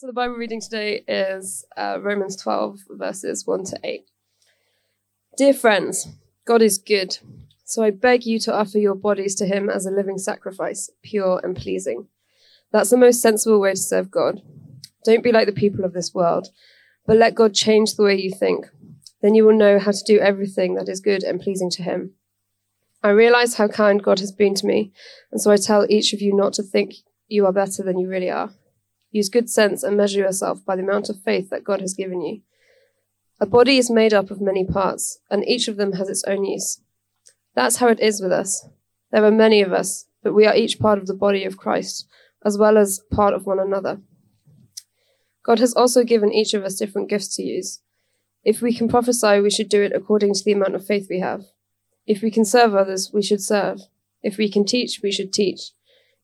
So the Bible reading today is uh, Romans 12, verses 1 to 8. Dear friends, God is good, so I beg you to offer your bodies to Him as a living sacrifice, pure and pleasing. That's the most sensible way to serve God. Don't be like the people of this world, but let God change the way you think. Then you will know how to do everything that is good and pleasing to Him. I realize how kind God has been to me, and so I tell each of you not to think you are better than you really are. Use good sense and measure yourself by the amount of faith that God has given you. A body is made up of many parts, and each of them has its own use. That's how it is with us. There are many of us, but we are each part of the body of Christ, as well as part of one another. God has also given each of us different gifts to use. If we can prophesy, we should do it according to the amount of faith we have. If we can serve others, we should serve. If we can teach, we should teach.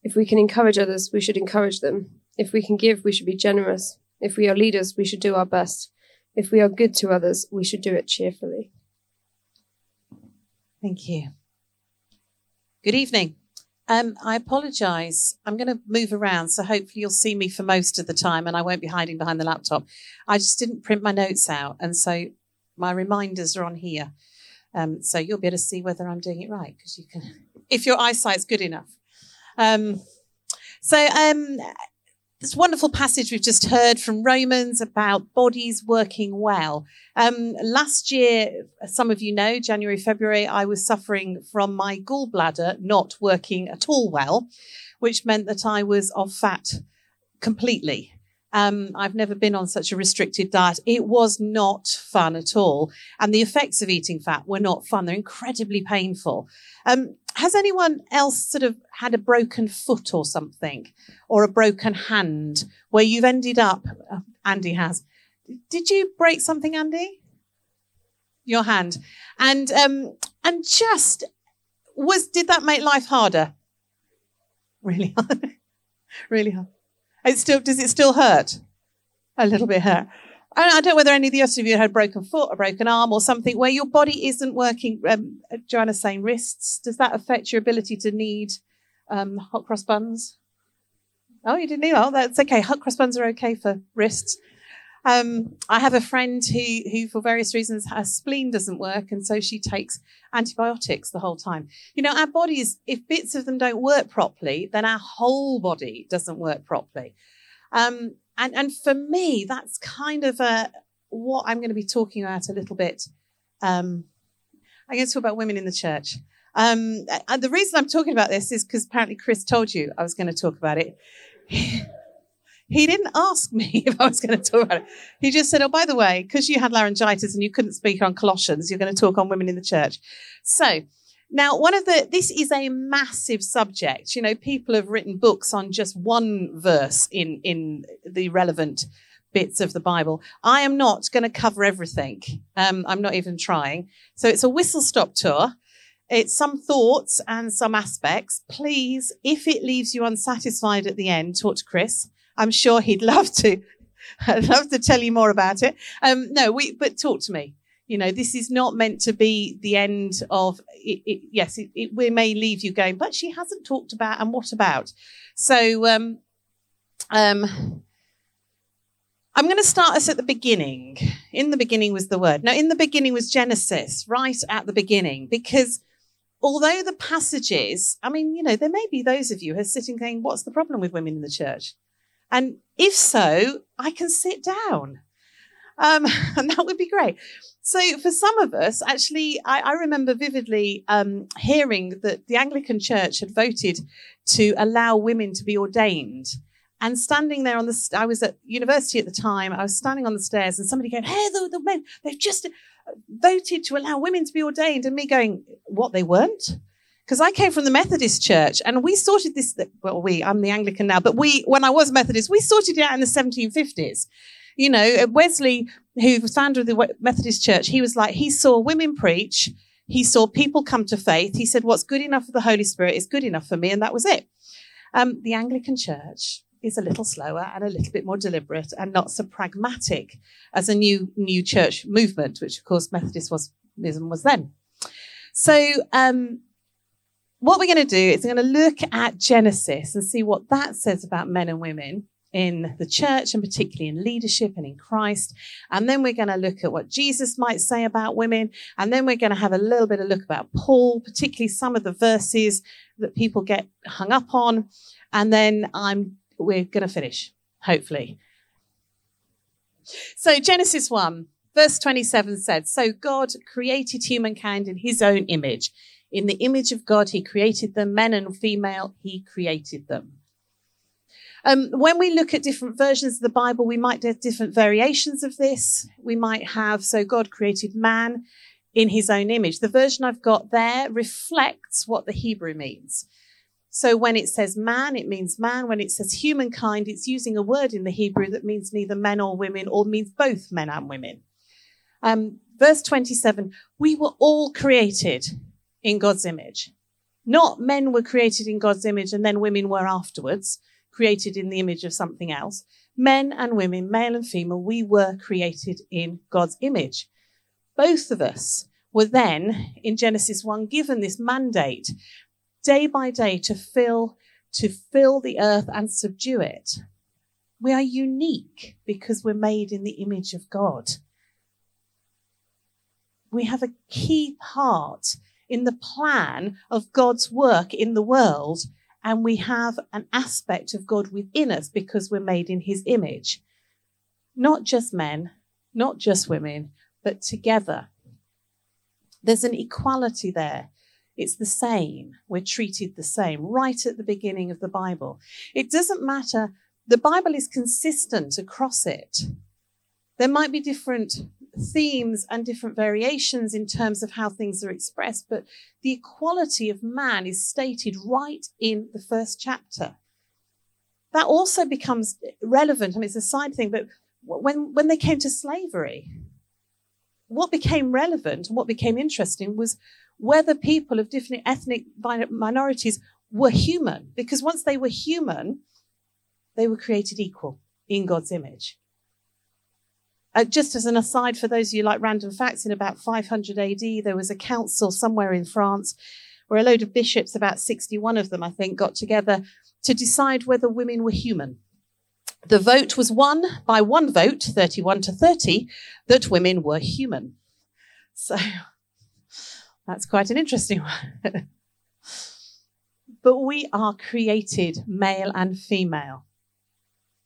If we can encourage others, we should encourage them. If we can give, we should be generous. If we are leaders, we should do our best. If we are good to others, we should do it cheerfully. Thank you. Good evening. Um, I apologise. I'm going to move around, so hopefully you'll see me for most of the time, and I won't be hiding behind the laptop. I just didn't print my notes out, and so my reminders are on here. Um, so you'll be able to see whether I'm doing it right because you can, if your eyesight's good enough. Um, so um, this wonderful passage we've just heard from Romans about bodies working well. Um, last year, some of you know, January, February, I was suffering from my gallbladder not working at all well, which meant that I was off fat completely. Um, I've never been on such a restricted diet. It was not fun at all. And the effects of eating fat were not fun. They're incredibly painful. Um, has anyone else sort of had a broken foot or something, or a broken hand, where you've ended up? Uh, Andy has. Did you break something, Andy? Your hand, and um, and just was did that make life harder? Really hard, really hard. It still does it still hurt? A little bit hurt. I don't know whether any of the rest of you had a broken foot, a broken arm, or something where your body isn't working. Um, Joanna's saying wrists. Does that affect your ability to knead um, hot cross buns? Oh, you didn't need. Oh, that's okay. Hot cross buns are okay for wrists. Um, I have a friend who, who, for various reasons, her spleen doesn't work, and so she takes antibiotics the whole time. You know, our bodies, if bits of them don't work properly, then our whole body doesn't work properly. Um, and, and for me, that's kind of a, what I'm going to be talking about a little bit. Um, I'm going to talk about women in the church. Um, and the reason I'm talking about this is because apparently Chris told you I was going to talk about it. he didn't ask me if I was going to talk about it. He just said, Oh, by the way, because you had laryngitis and you couldn't speak on Colossians, you're going to talk on women in the church. So now, one of the, this is a massive subject. You know, people have written books on just one verse in, in the relevant bits of the Bible. I am not going to cover everything. Um, I'm not even trying. So it's a whistle stop tour. It's some thoughts and some aspects. Please, if it leaves you unsatisfied at the end, talk to Chris. I'm sure he'd love to. I'd love to tell you more about it. Um, no, we, but talk to me. You know, this is not meant to be the end of it. it yes, it, it, we may leave you going, but she hasn't talked about, and what about? So, um, um, I'm going to start us at the beginning. In the beginning was the word. Now, in the beginning was Genesis, right at the beginning, because although the passages, I mean, you know, there may be those of you who are sitting saying, what's the problem with women in the church? And if so, I can sit down. Um, and that would be great. So, for some of us, actually, I, I remember vividly um, hearing that the Anglican Church had voted to allow women to be ordained. And standing there on the, I was at university at the time. I was standing on the stairs, and somebody going, "Hey, the, the men, they've just voted to allow women to be ordained," and me going, "What? They weren't." because I came from the Methodist church and we sorted this. Well, we, I'm the Anglican now, but we, when I was Methodist, we sorted it out in the 1750s. You know, Wesley, who was founder of the Methodist church, he was like, he saw women preach. He saw people come to faith. He said, what's good enough for the Holy Spirit is good enough for me. And that was it. Um, the Anglican church is a little slower and a little bit more deliberate and not so pragmatic as a new, new church movement, which of course Methodist was, was then. So, um, what we're going to do is we're going to look at Genesis and see what that says about men and women in the church and particularly in leadership and in Christ. And then we're going to look at what Jesus might say about women. And then we're going to have a little bit of look about Paul, particularly some of the verses that people get hung up on. And then I'm, we're going to finish, hopefully. So Genesis 1, verse 27 said, So God created humankind in his own image. In the image of God, he created them, men and female, he created them. Um, when we look at different versions of the Bible, we might have different variations of this. We might have, so God created man in his own image. The version I've got there reflects what the Hebrew means. So when it says man, it means man. When it says humankind, it's using a word in the Hebrew that means neither men or women or means both men and women. Um, verse 27 we were all created in God's image. Not men were created in God's image and then women were afterwards created in the image of something else. Men and women, male and female, we were created in God's image. Both of us were then, in Genesis 1, given this mandate day by day to fill, to fill the earth and subdue it. We are unique because we're made in the image of God. We have a key part in the plan of God's work in the world and we have an aspect of God within us because we're made in his image. Not just men, not just women, but together. There's an equality there. It's the same. We're treated the same right at the beginning of the Bible. It doesn't matter. The Bible is consistent across it. There might be different themes and different variations in terms of how things are expressed, but the equality of man is stated right in the first chapter. That also becomes relevant. I mean, it's a side thing, but when, when they came to slavery, what became relevant and what became interesting was whether people of different ethnic minorities were human, because once they were human, they were created equal in God's image. Uh, just as an aside, for those of you like random facts, in about 500 AD, there was a council somewhere in France where a load of bishops, about 61 of them, I think, got together to decide whether women were human. The vote was won by one vote, 31 to 30, that women were human. So that's quite an interesting one. but we are created male and female.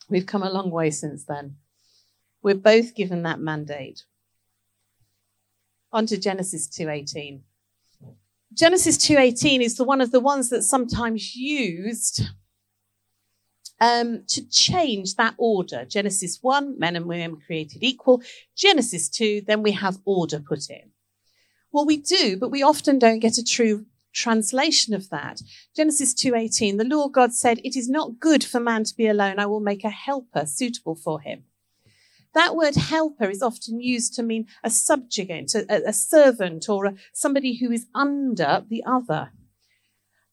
We've come a long way since then. We're both given that mandate. On to Genesis 2:18. Genesis 2:18 is the one of the ones that's sometimes used um, to change that order. Genesis 1, men and women created equal. Genesis 2, then we have order put in. Well, we do, but we often don't get a true translation of that. Genesis 2:18, the Lord God said, "It is not good for man to be alone. I will make a helper suitable for him." That word helper is often used to mean a subjugate, a, a servant, or a, somebody who is under the other.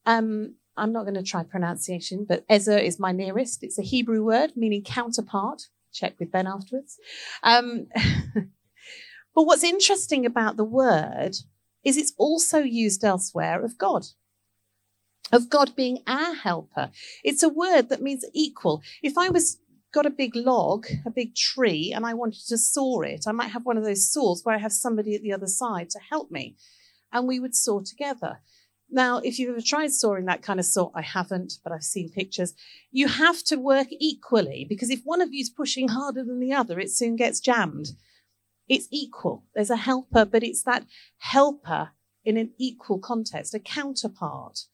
Um, I'm not going to try pronunciation, but Ezer is my nearest. It's a Hebrew word meaning counterpart. Check with Ben afterwards. Um, but what's interesting about the word is it's also used elsewhere of God of God being our helper. It's a word that means equal. If I was got a big log, a big tree, and I wanted to saw it, I might have one of those saws where I have somebody at the other side to help me, and we would saw together. Now, if you've ever tried sawing that kind of saw, I haven't, but I've seen pictures. You have to work equally because if one of you is pushing harder than the other, it soon gets jammed. It's equal. There's a helper, but it's that helper in an equal context, a counterpart,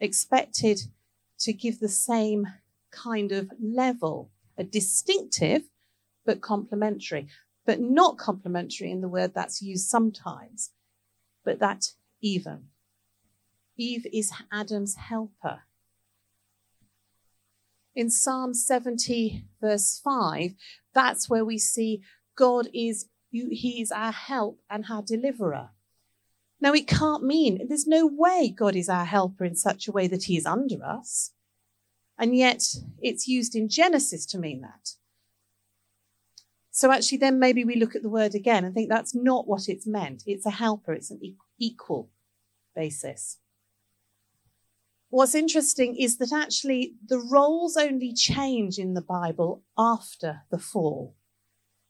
expected to give the same kind of level a distinctive but complementary, but not complementary in the word that's used sometimes, but that even. Eve is Adam's helper. In Psalm 70, verse 5, that's where we see God is, He is our help and our deliverer. Now, it can't mean, there's no way God is our helper in such a way that He is under us. And yet it's used in Genesis to mean that. So actually, then maybe we look at the word again and think that's not what it's meant. It's a helper, it's an equal basis. what's interesting is that actually the roles only change in the Bible after the fall.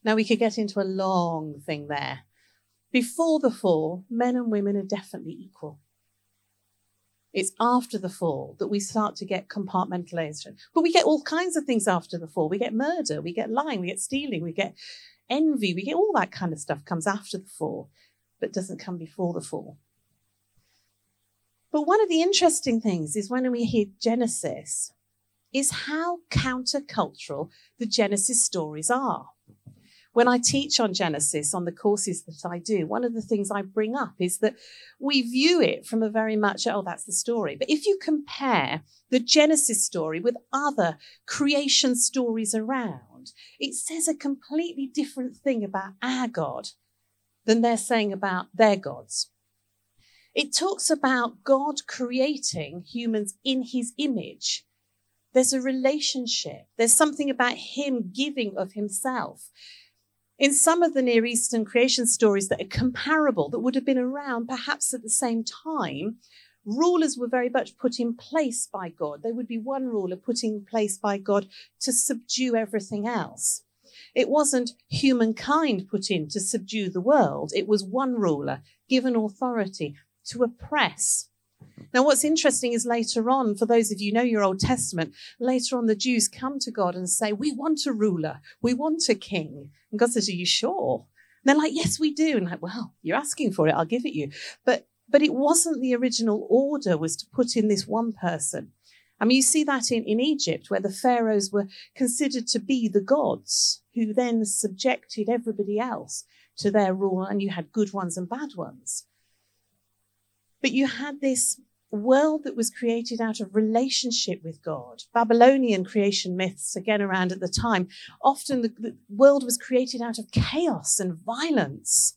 Now, we could get into a long thing there. Before the fall, men and women are definitely equal. It's after the fall that we start to get compartmentalization. But we get all kinds of things after the fall. We get murder, we get lying, we get stealing, we get envy, we get all that kind of stuff comes after the fall, but doesn't come before the fall. But one of the interesting things is when we hear Genesis, is how countercultural the Genesis stories are. When I teach on Genesis on the courses that I do, one of the things I bring up is that we view it from a very much, oh, that's the story. But if you compare the Genesis story with other creation stories around, it says a completely different thing about our God than they're saying about their gods. It talks about God creating humans in his image. There's a relationship. There's something about him giving of himself. In some of the Near Eastern creation stories that are comparable, that would have been around perhaps at the same time, rulers were very much put in place by God. There would be one ruler put in place by God to subdue everything else. It wasn't humankind put in to subdue the world. It was one ruler given authority to oppress. Now, what's interesting is later on, for those of you know your Old Testament, later on the Jews come to God and say, We want a ruler, we want a king. And God says, Are you sure? And they're like, Yes, we do. And like, well, you're asking for it, I'll give it you. But but it wasn't the original order was to put in this one person. I mean, you see that in, in Egypt, where the pharaohs were considered to be the gods who then subjected everybody else to their rule, and you had good ones and bad ones. But you had this world that was created out of relationship with God. Babylonian creation myths, again around at the time, often the, the, world was created out of chaos and violence.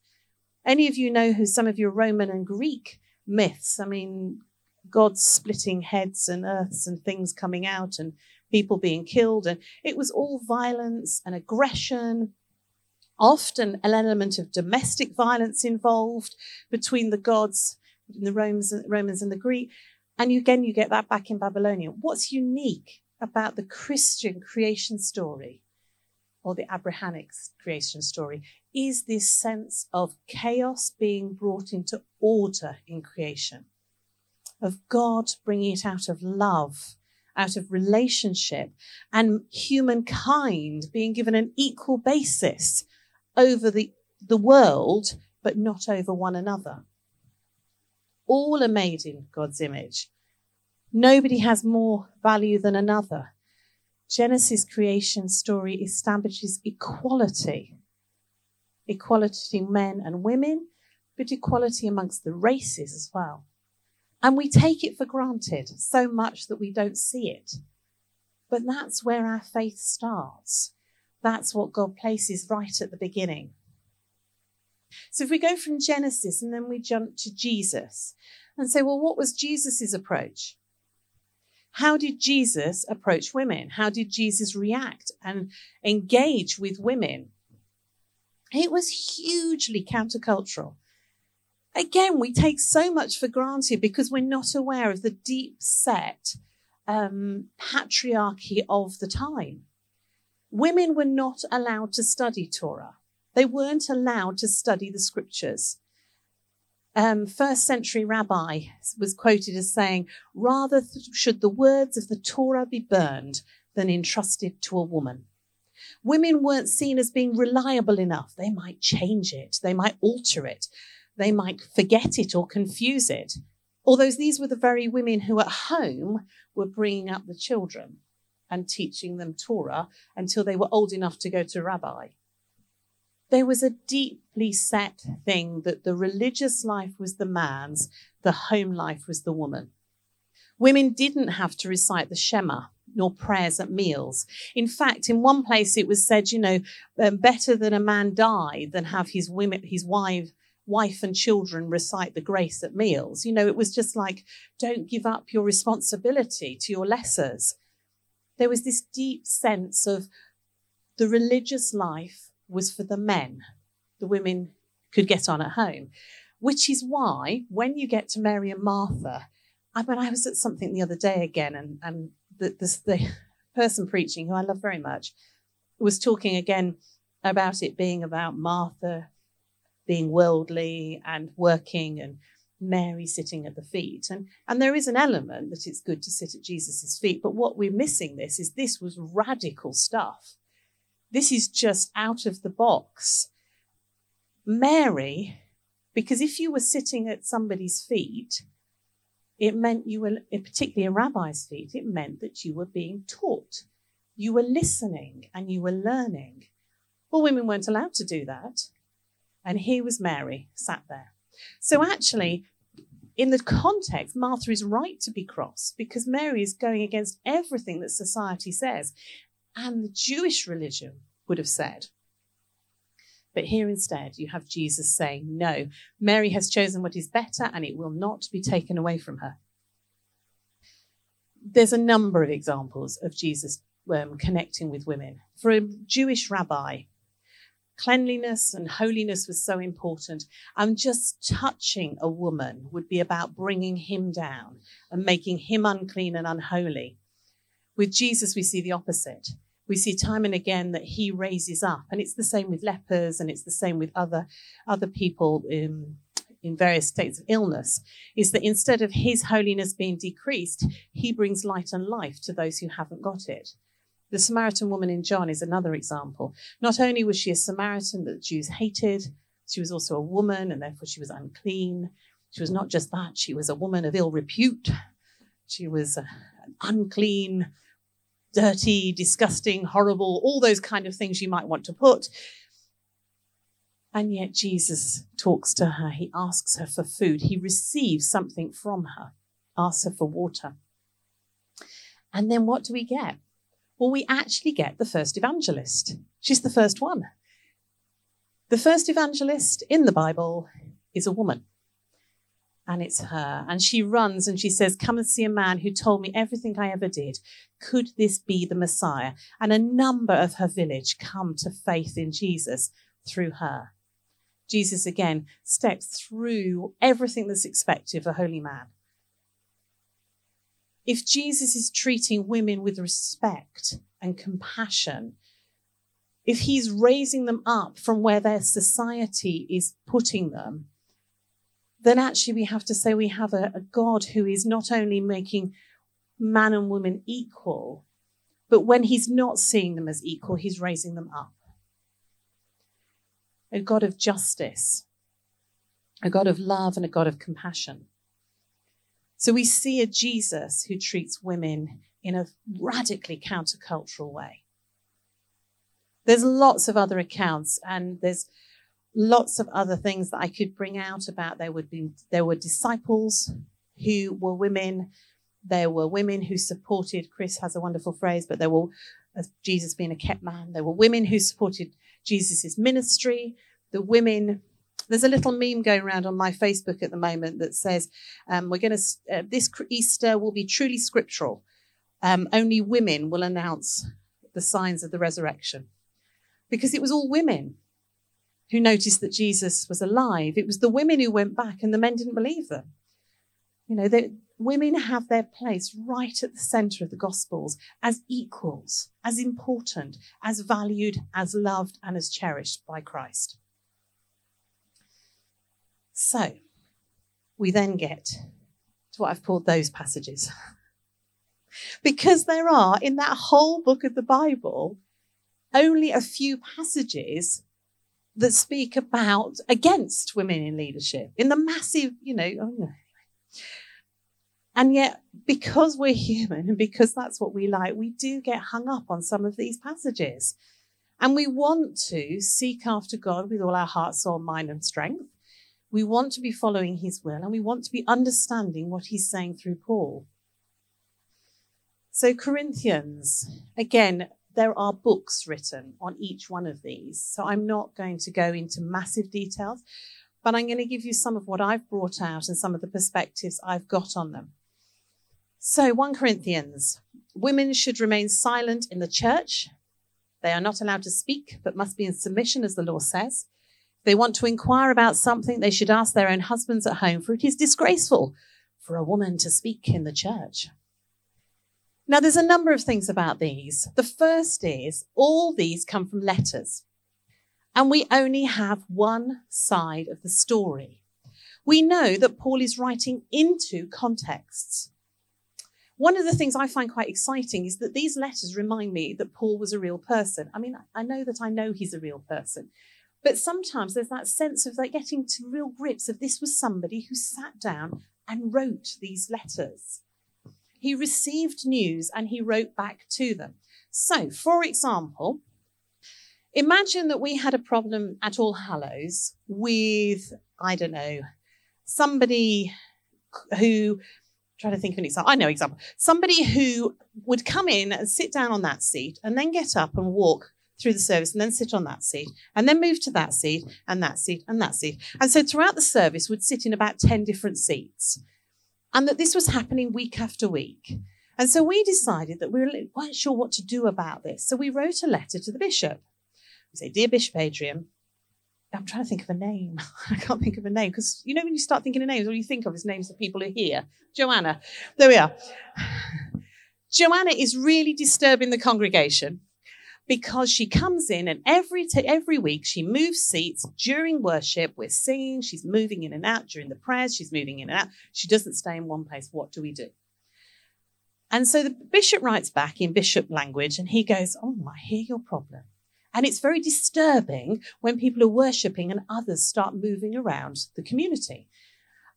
Any of you know who some of your Roman and Greek myths, I mean, gods splitting heads and earths and things coming out and people being killed. And it was all violence and aggression, often an element of domestic violence involved between the gods the Romans, Romans and the Greek. And you, again, you get that back in Babylonia. What's unique about the Christian creation story or the Abrahamic creation story is this sense of chaos being brought into order in creation, of God bringing it out of love, out of relationship, and humankind being given an equal basis over the, the world, but not over one another. All are made in God's image. Nobody has more value than another. Genesis creation story establishes equality equality in men and women, but equality amongst the races as well. And we take it for granted so much that we don't see it. But that's where our faith starts. That's what God places right at the beginning. So if we go from Genesis and then we jump to Jesus and say, well, what was Jesus's approach? How did Jesus approach women? How did Jesus react and engage with women? It was hugely countercultural. Again, we take so much for granted because we're not aware of the deep set um, patriarchy of the time. Women were not allowed to study Torah. They weren't allowed to study the scriptures. Um, first century rabbi was quoted as saying, Rather th- should the words of the Torah be burned than entrusted to a woman. Women weren't seen as being reliable enough. They might change it, they might alter it, they might forget it or confuse it. Although these were the very women who at home were bringing up the children and teaching them Torah until they were old enough to go to rabbi there was a deeply set thing that the religious life was the man's, the home life was the woman. Women didn't have to recite the Shema nor prayers at meals. In fact, in one place it was said, you know, um, better than a man die than have his women, his wife, wife and children recite the grace at meals. You know, it was just like, don't give up your responsibility to your lessers. There was this deep sense of the religious life was for the men. The women could get on at home, which is why when you get to Mary and Martha, I mean, I was at something the other day again, and, and the, the, the person preaching, who I love very much, was talking again about it being about Martha being worldly and working and Mary sitting at the feet. And, and there is an element that it's good to sit at Jesus' feet. But what we're missing this is this was radical stuff. This is just out of the box. Mary, because if you were sitting at somebody's feet, it meant you were, particularly a rabbi's feet, it meant that you were being taught. You were listening and you were learning. Well, women weren't allowed to do that. And here was Mary sat there. So actually, in the context, Martha is right to be cross because Mary is going against everything that society says and the Jewish religion would have said. But here instead, you have Jesus saying, No, Mary has chosen what is better and it will not be taken away from her. There's a number of examples of Jesus um, connecting with women. For a Jewish rabbi, cleanliness and holiness was so important. And just touching a woman would be about bringing him down and making him unclean and unholy. With Jesus, we see the opposite. We see time and again that he raises up, and it's the same with lepers, and it's the same with other other people in, in various states of illness. Is that instead of his holiness being decreased, he brings light and life to those who haven't got it. The Samaritan woman in John is another example. Not only was she a Samaritan that the Jews hated, she was also a woman and therefore she was unclean. She was not just that, she was a woman of ill repute. She was unclean, dirty, disgusting, horrible, all those kind of things you might want to put. And yet Jesus talks to her. He asks her for food. He receives something from her, asks her for water. And then what do we get? Well, we actually get the first evangelist. She's the first one. The first evangelist in the Bible is a woman. And it's her. And she runs and she says, Come and see a man who told me everything I ever did. Could this be the Messiah? And a number of her village come to faith in Jesus through her. Jesus again steps through everything that's expected of a holy man if Jesus is treating women with respect and compassion, if he's raising them up from where their society is putting them, then actually we have to say we have a, a God who is not only making man and woman equal, but when he's not seeing them as equal, he's raising them up. A God of justice, a God of love, and a God of compassion. So we see a Jesus who treats women in a radically countercultural way. There's lots of other accounts, and there's lots of other things that I could bring out about. There would be there were disciples who were women. There were women who supported. Chris has a wonderful phrase, but there were Jesus being a kept man. There were women who supported Jesus' ministry. The women there's a little meme going around on my Facebook at the moment that says, um, "We're going to uh, this Easter will be truly scriptural. Um, only women will announce the signs of the resurrection," because it was all women who noticed that Jesus was alive. It was the women who went back, and the men didn't believe them. You know, they, women have their place right at the center of the Gospels as equals, as important, as valued, as loved, and as cherished by Christ. So we then get to what I've called those passages. because there are, in that whole book of the Bible, only a few passages that speak about against women in leadership in the massive, you know. Oh, and yet, because we're human and because that's what we like, we do get hung up on some of these passages. And we want to seek after God with all our heart, soul, mind, and strength. We want to be following his will and we want to be understanding what he's saying through Paul. So, Corinthians, again, there are books written on each one of these. So, I'm not going to go into massive details, but I'm going to give you some of what I've brought out and some of the perspectives I've got on them. So, 1 Corinthians women should remain silent in the church. They are not allowed to speak, but must be in submission, as the law says If they want to inquire about something, they should ask their own husbands at home, for it is disgraceful for a woman to speak in the church. Now, there's a number of things about these. The first is all these come from letters, and we only have one side of the story. We know that Paul is writing into contexts. One of the things I find quite exciting is that these letters remind me that Paul was a real person. I mean, I know that I know he's a real person, but sometimes there's that sense of like getting to real grips of this was somebody who sat down and wrote these letters. He received news and he wrote back to them. So, for example, imagine that we had a problem at All Hallows with, I don't know, somebody who trying to think of an example. I know example. Somebody who would come in and sit down on that seat and then get up and walk through the service and then sit on that seat and then move to that seat and that seat and that seat. And so throughout the service would sit in about 10 different seats. And that this was happening week after week. And so we decided that we weren't sure what to do about this. So we wrote a letter to the bishop. We say, Dear Bishop Adrian, I'm trying to think of a name. I can't think of a name because you know when you start thinking of names, all you think of is names of people who are here. Joanna. There we are. Joanna is really disturbing the congregation because she comes in and every t- every week she moves seats during worship. We're singing, she's moving in and out during the prayers, she's moving in and out. She doesn't stay in one place. What do we do? And so the bishop writes back in bishop language and he goes, Oh, I hear your problem. And it's very disturbing when people are worshipping and others start moving around the community.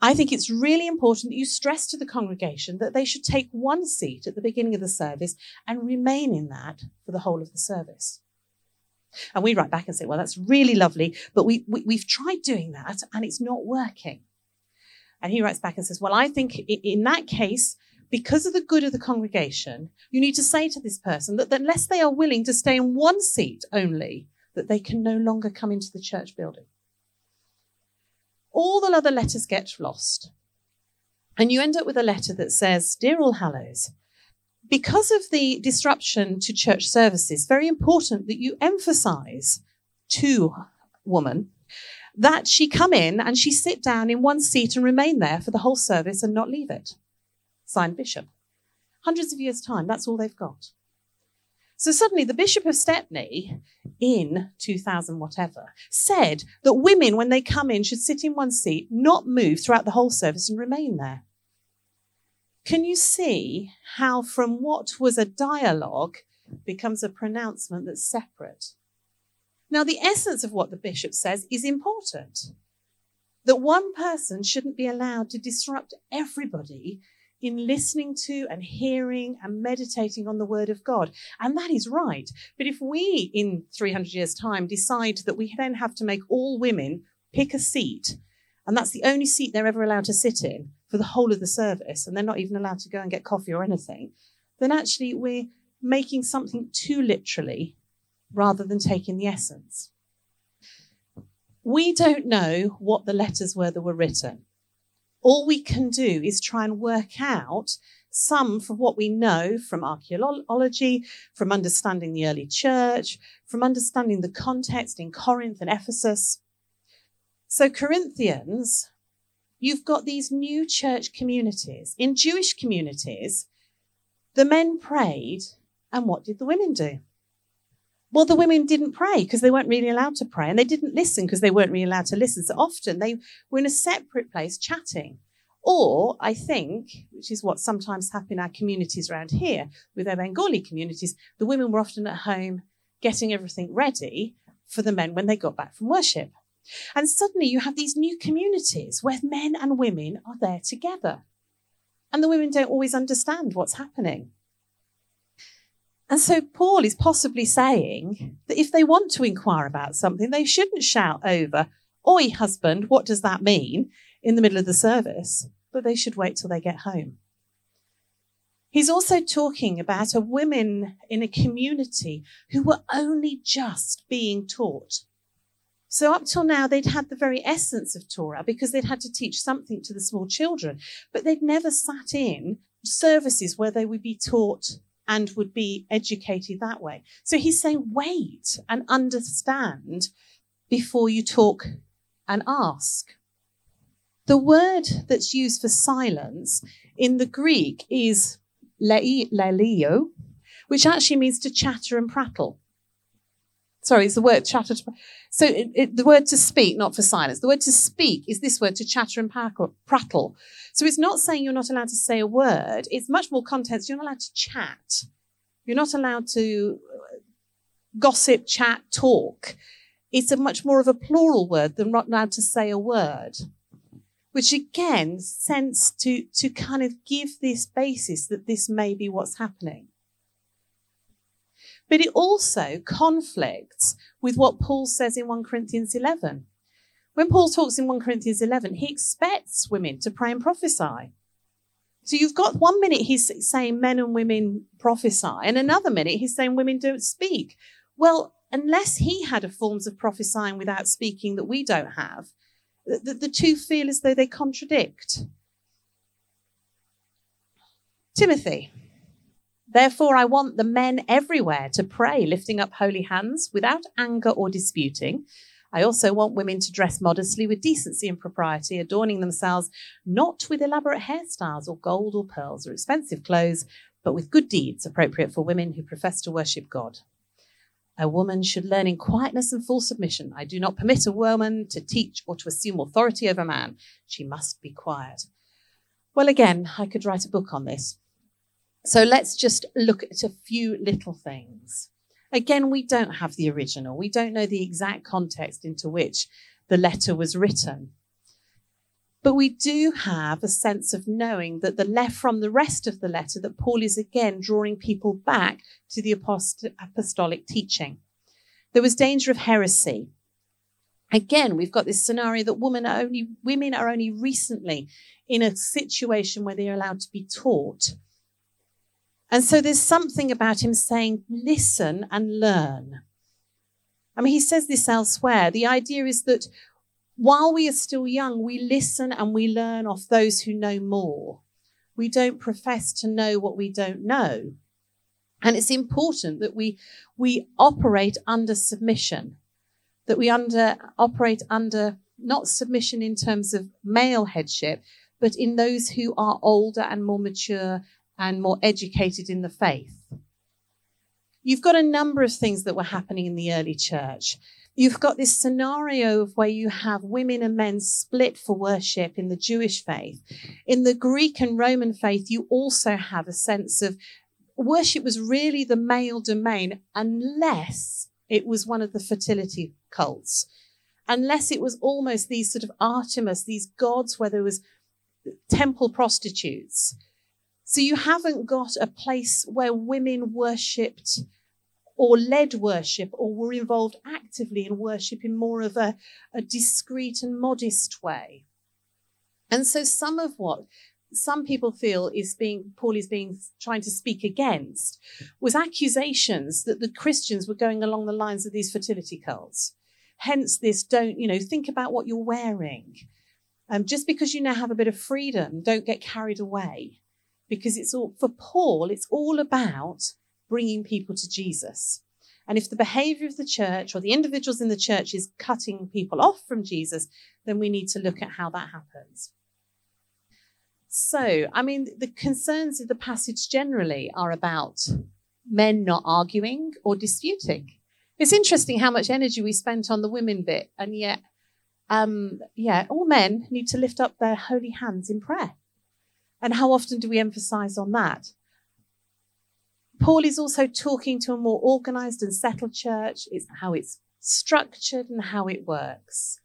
I think it's really important that you stress to the congregation that they should take one seat at the beginning of the service and remain in that for the whole of the service. And we write back and say, well, that's really lovely, but we, we, have tried doing that and it's not working. And he writes back and says, well, I think in that case, because of the good of the congregation, you need to say to this person that, that unless they are willing to stay in one seat only, that they can no longer come into the church building. All the other letters get lost. And you end up with a letter that says, Dear All Hallows, because of the disruption to church services, very important that you emphasize to woman that she come in and she sit down in one seat and remain there for the whole service and not leave it signed bishop. Hundreds of years' time, that's all they've got. So suddenly, the Bishop of Stepney in 2000 whatever said that women, when they come in, should sit in one seat, not move throughout the whole service and remain there. Can you see how, from what was a dialogue, becomes a pronouncement that's separate? Now, the essence of what the bishop says is important that one person shouldn't be allowed to disrupt everybody in listening to and hearing and meditating on the word of God. And that is right. But if we, in 300 years' time, decide that we then have to make all women pick a seat, and that's the only seat they're ever allowed to sit in for the whole of the service, and they're not even allowed to go and get coffee or anything, then actually we're making something too literally rather than taking the essence. We don't know what the letters were that were written all we can do is try and work out some from what we know from archaeology, from understanding the early church, from understanding the context in Corinth and Ephesus. So, Corinthians, you've got these new church communities. In Jewish communities, the men prayed, and what did the women do? Well, the women didn't pray because they weren't really allowed to pray, and they didn't listen because they weren't really allowed to listen. So often they were in a separate place chatting. Or I think, which is what sometimes happens in our communities around here with our Bengali communities, the women were often at home getting everything ready for the men when they got back from worship. And suddenly you have these new communities where men and women are there together. And the women don't always understand what's happening. And so Paul is possibly saying that if they want to inquire about something, they shouldn't shout over, Oi, husband, what does that mean? in the middle of the service, but they should wait till they get home. He's also talking about a women in a community who were only just being taught. So up till now, they'd had the very essence of Torah because they'd had to teach something to the small children, but they'd never sat in services where they would be taught and would be educated that way. So he's saying, wait and understand before you talk and ask. The word that's used for silence in the Greek is laleo, which actually means to chatter and prattle. Sorry, it's the word chatter. To, so it, it, the word to speak, not for silence. The word to speak is this word to chatter and prattle. So it's not saying you're not allowed to say a word. It's much more context. You're not allowed to chat. You're not allowed to uh, gossip, chat, talk. It's a much more of a plural word than not allowed to say a word which again sense to, to kind of give this basis that this may be what's happening. But it also conflicts with what Paul says in 1 Corinthians 11. When Paul talks in 1 Corinthians 11, he expects women to pray and prophesy. So you've got one minute he's saying men and women prophesy, and another minute he's saying women don't speak. Well, unless he had a forms of prophesying without speaking that we don't have, the, the two feel as though they contradict. Timothy. Therefore, I want the men everywhere to pray, lifting up holy hands without anger or disputing. I also want women to dress modestly with decency and propriety, adorning themselves not with elaborate hairstyles or gold or pearls or expensive clothes, but with good deeds appropriate for women who profess to worship God. A woman should learn in quietness and full submission. I do not permit a woman to teach or to assume authority over man. She must be quiet. Well, again, I could write a book on this. So let's just look at a few little things. Again, we don't have the original. We don't know the exact context into which the letter was written. But we do have a sense of knowing that the left from the rest of the letter that Paul is again drawing people back to the apostolic teaching. There was danger of heresy. Again, we've got this scenario that women are only women are only recently in a situation where they're allowed to be taught. And so there's something about him saying, listen and learn. I mean, he says this elsewhere. The idea is that while we are still young, we listen and we learn off those who know more. We don't profess to know what we don't know. And it's important that we, we operate under submission, that we under, operate under not submission in terms of male headship, but in those who are older and more mature and more educated in the faith. You've got a number of things that were happening in the early church. You've got this scenario of where you have women and men split for worship in the Jewish faith. In the Greek and Roman faith, you also have a sense of worship was really the male domain unless it was one of the fertility cults, unless it was almost these sort of Artemis, these gods where there was temple prostitutes. So you haven't got a place where women worshipped or led worship or were involved actively in worship in more of a, a discreet and modest way. And so some of what some people feel is being Paul is being trying to speak against was accusations that the Christians were going along the lines of these fertility cults. Hence this don't, you know, think about what you're wearing. Um, just because you now have a bit of freedom, don't get carried away. Because it's all for Paul, it's all about bringing people to Jesus. And if the behavior of the church or the individuals in the church is cutting people off from Jesus, then we need to look at how that happens. So, I mean, the concerns of the passage generally are about men not arguing or disputing. It's interesting how much energy we spent on the women bit, and yet, um, yeah, all men need to lift up their holy hands in prayer. And how often do we emphasize on that? Paul is also talking to a more organized and settled church. It's how it's structured and how it works.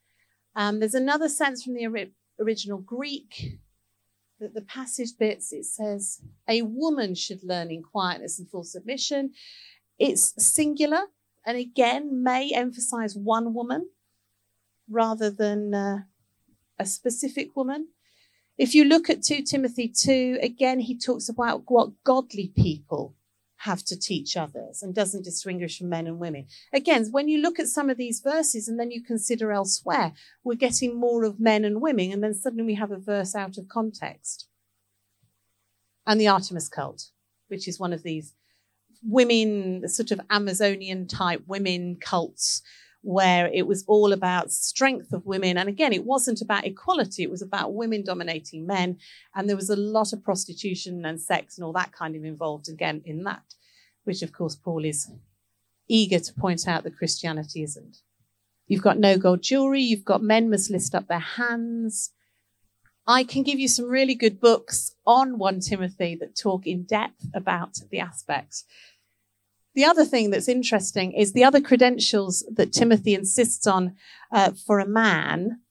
Um, there's another sense from the ori- original Greek that the passage bits, it says, a woman should learn in quietness and full submission. It's singular and again may emphasize one woman rather than uh, a specific woman. If you look at 2 Timothy 2, again, he talks about what godly people have to teach others and doesn't distinguish from men and women. Again, when you look at some of these verses and then you consider elsewhere, we're getting more of men and women, and then suddenly we have a verse out of context. And the Artemis cult, which is one of these women, sort of Amazonian type women cults, where it was all about strength of women. And again, it wasn't about equality, it was about women dominating men. And there was a lot of prostitution and sex and all that kind of involved again in that, which of course Paul is eager to point out that Christianity isn't. You've got no gold jewelry, you've got men must lift up their hands. I can give you some really good books on 1 Timothy that talk in depth about the aspects. The other thing that's interesting is the other credentials that Timothy insists on uh, for a man.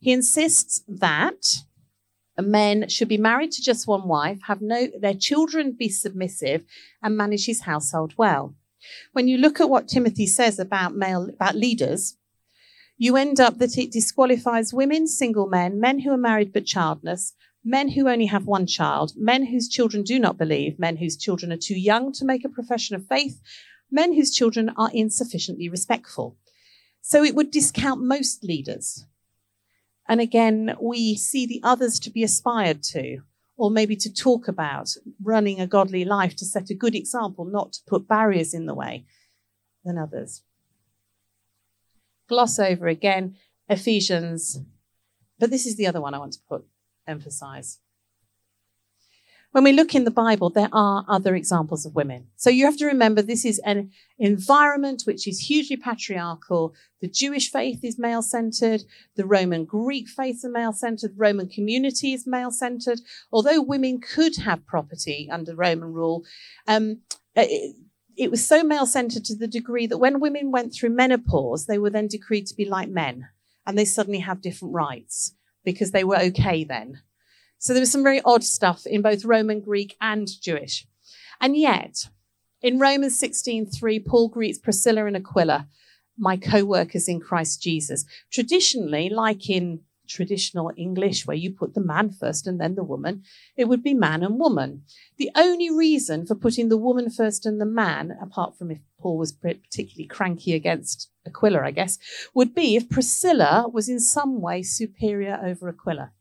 He insists that men should be married to just one wife, have no their children be submissive, and manage his household well. When you look at what Timothy says about male about leaders, you end up that it disqualifies women, single men, men who are married but childless, men who only have one child, men whose children do not believe, men whose children are too young to make a profession of faith, men whose children are insufficiently respectful. So it would discount most leaders. And again, we see the others to be aspired to, or maybe to talk about running a godly life to set a good example, not to put barriers in the way than others. Gloss over again Ephesians, but this is the other one I want to put emphasize. When we look in the Bible, there are other examples of women. So you have to remember this is an environment which is hugely patriarchal. The Jewish faith is male centered. The Roman Greek faith is male centered. The Roman community is male centered. Although women could have property under Roman rule, um, it, it was so male centered to the degree that when women went through menopause, they were then decreed to be like men and they suddenly have different rights because they were okay then. So there was some very odd stuff in both Roman, Greek, and Jewish. And yet, in Romans 16:3, Paul greets Priscilla and Aquila, my co-workers in Christ Jesus. Traditionally, like in traditional English, where you put the man first and then the woman, it would be man and woman. The only reason for putting the woman first and the man, apart from if Paul was particularly cranky against Aquila, I guess, would be if Priscilla was in some way superior over Aquila.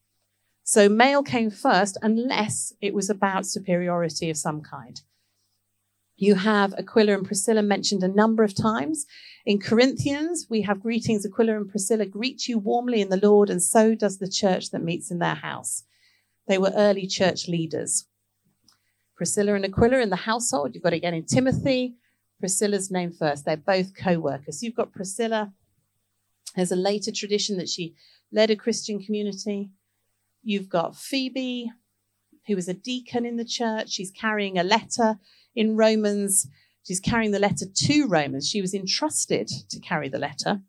So male came first unless it was about superiority of some kind. You have Aquila and Priscilla mentioned a number of times. In Corinthians, we have greetings. Aquila and Priscilla greet you warmly in the Lord, and so does the church that meets in their house. They were early church leaders. Priscilla and Aquila in the household. You've got again in Timothy. Priscilla's name first. They're both co workers. You've got Priscilla. There's a later tradition that she led a Christian community. You've got Phoebe, who was a deacon in the church. She's carrying a letter in Romans. She's carrying the letter to Romans. She was entrusted to carry the letter.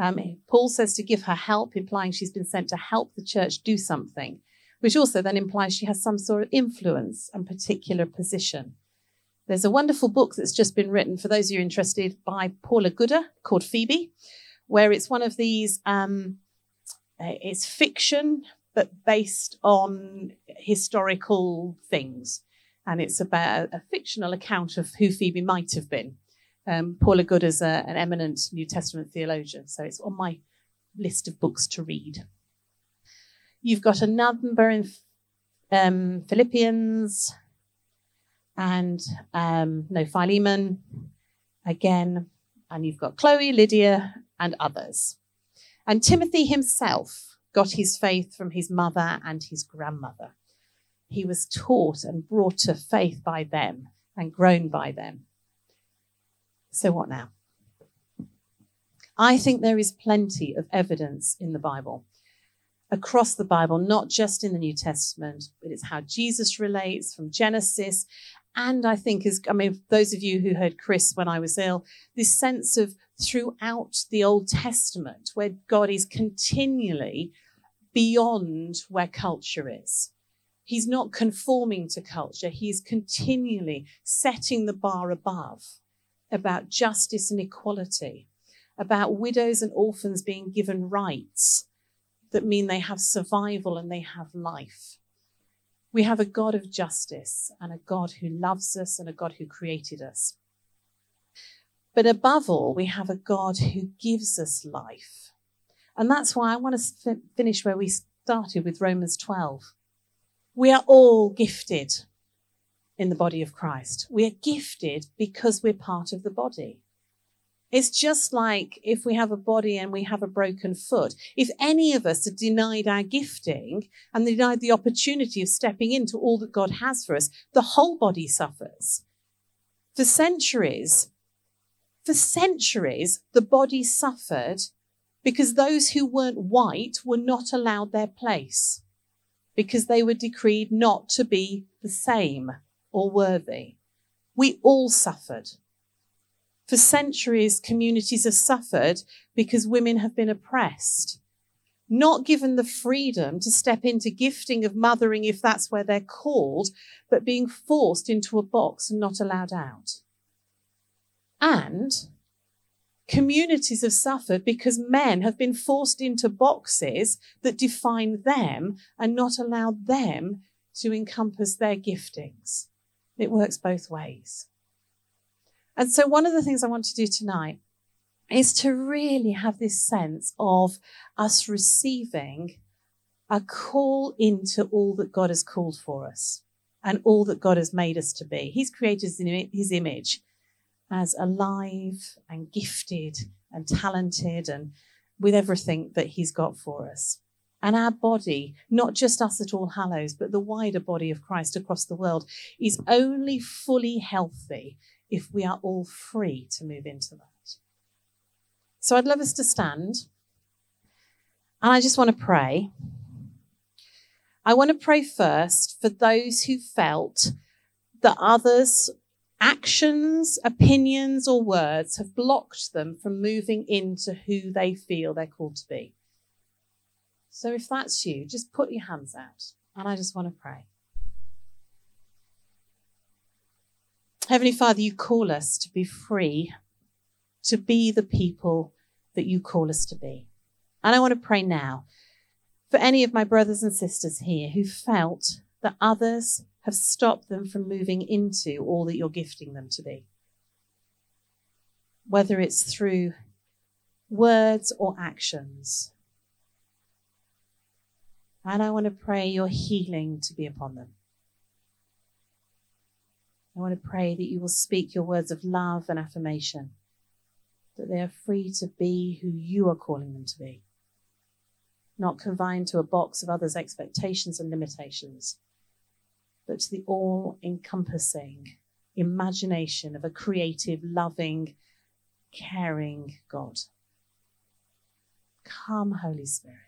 Um, Paul says to give her help, implying she's been sent to help the church do something, which also then implies she has some sort of influence and particular position. There's a wonderful book that's just been written for those of you interested by Paula Gooder called Phoebe, where it's one of these, um, it's fiction, but based on historical things. And it's about a, fictional account of who Phoebe might have been. Um, Paula Gooder is a, an eminent New Testament theologian, so it's on my list of books to read. You've got a number in um, Philippians and um, no Philemon again, and you've got Chloe, Lydia, and others. And Timothy himself got his faith from his mother and his grandmother. He was taught and brought to faith by them and grown by them. So, what now? I think there is plenty of evidence in the Bible, across the Bible, not just in the New Testament, but it's how Jesus relates from Genesis. And I think, as I mean, those of you who heard Chris when I was ill, this sense of throughout the Old Testament, where God is continually beyond where culture is. He's not conforming to culture. He's continually setting the bar above about justice and equality, about widows and orphans being given rights that mean they have survival and they have life. We have a God of justice and a God who loves us and a God who created us. But above all, we have a God who gives us life and that's why I want to finish where we started with Romans 12. We are all gifted in the body of Christ. We are gifted because we're part of the body. It's just like if we have a body and we have a broken foot. If any of us are denied our gifting and denied the opportunity of stepping into all that God has for us, the whole body suffers. For centuries, for centuries, the body suffered because those who weren't white were not allowed their place because they were decreed not to be the same or worthy. We all suffered. For centuries, communities have suffered because women have been oppressed, not given the freedom to step into gifting of mothering if that's where they're called, but being forced into a box and not allowed out. And communities have suffered because men have been forced into boxes that define them and not allowed them to encompass their giftings. It works both ways. And so, one of the things I want to do tonight is to really have this sense of us receiving a call into all that God has called for us and all that God has made us to be. He's created in his image as alive and gifted and talented and with everything that He's got for us. And our body, not just us at All Hallows, but the wider body of Christ across the world, is only fully healthy if we are all free to move into that. So I'd love us to stand. And I just want to pray. I want to pray first for those who felt that others' actions, opinions, or words have blocked them from moving into who they feel they're called to be. So if that's you, just put your hands out. And I just want to pray. Heavenly Father, you call us to be free, to be the people that you call us to be. And I want to pray now for any of my brothers and sisters here who felt that others have stopped them from moving into all that you're gifting them to be. Whether it's through words or actions. And I want to pray your healing to be upon them. I want to pray that you will speak your words of love and affirmation, that they are free to be who you are calling them to be, not confined to a box of others' expectations and limitations, but to the all encompassing imagination of a creative, loving, caring God. Come, Holy Spirit.